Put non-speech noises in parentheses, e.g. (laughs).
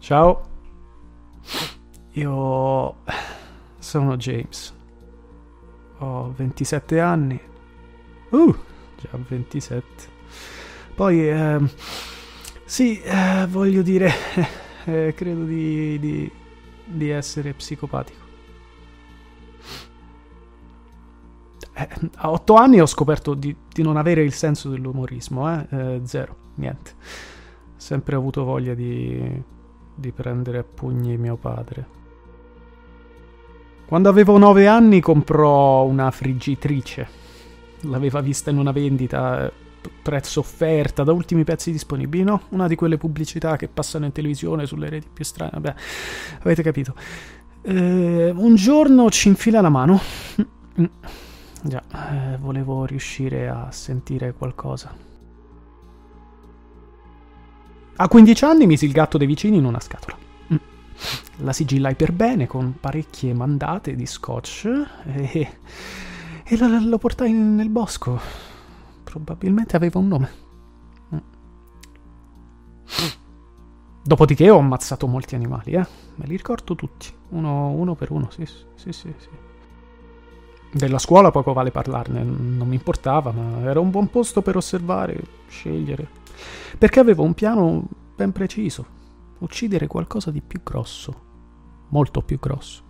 Ciao, io sono James. Ho 27 anni. Uh, già 27. Poi, eh, sì, eh, voglio dire, (laughs) eh, credo di, di, di essere psicopatico. Eh, a 8 anni ho scoperto di, di, non avere il senso dell'umorismo, eh? eh zero, niente. Sempre avuto voglia di di prendere a pugni mio padre. Quando avevo nove anni comprò una friggitrice. L'aveva vista in una vendita, prezzo offerta, da ultimi pezzi disponibili, no? Una di quelle pubblicità che passano in televisione sulle reti più strane. Vabbè, avete capito. Eh, un giorno ci infila la mano. Già, eh, volevo riuscire a sentire qualcosa. A 15 anni misi il gatto dei vicini in una scatola. Mm. La sigillai per bene con parecchie mandate di scotch e, e lo, lo portai nel bosco. Probabilmente aveva un nome. Mm. Dopodiché ho ammazzato molti animali, eh. Me li ricordo tutti, uno, uno per uno, sì, sì, sì, sì. Della scuola poco vale parlarne, non mi importava, ma era un buon posto per osservare, scegliere. Perché avevo un piano ben preciso, uccidere qualcosa di più grosso, molto più grosso.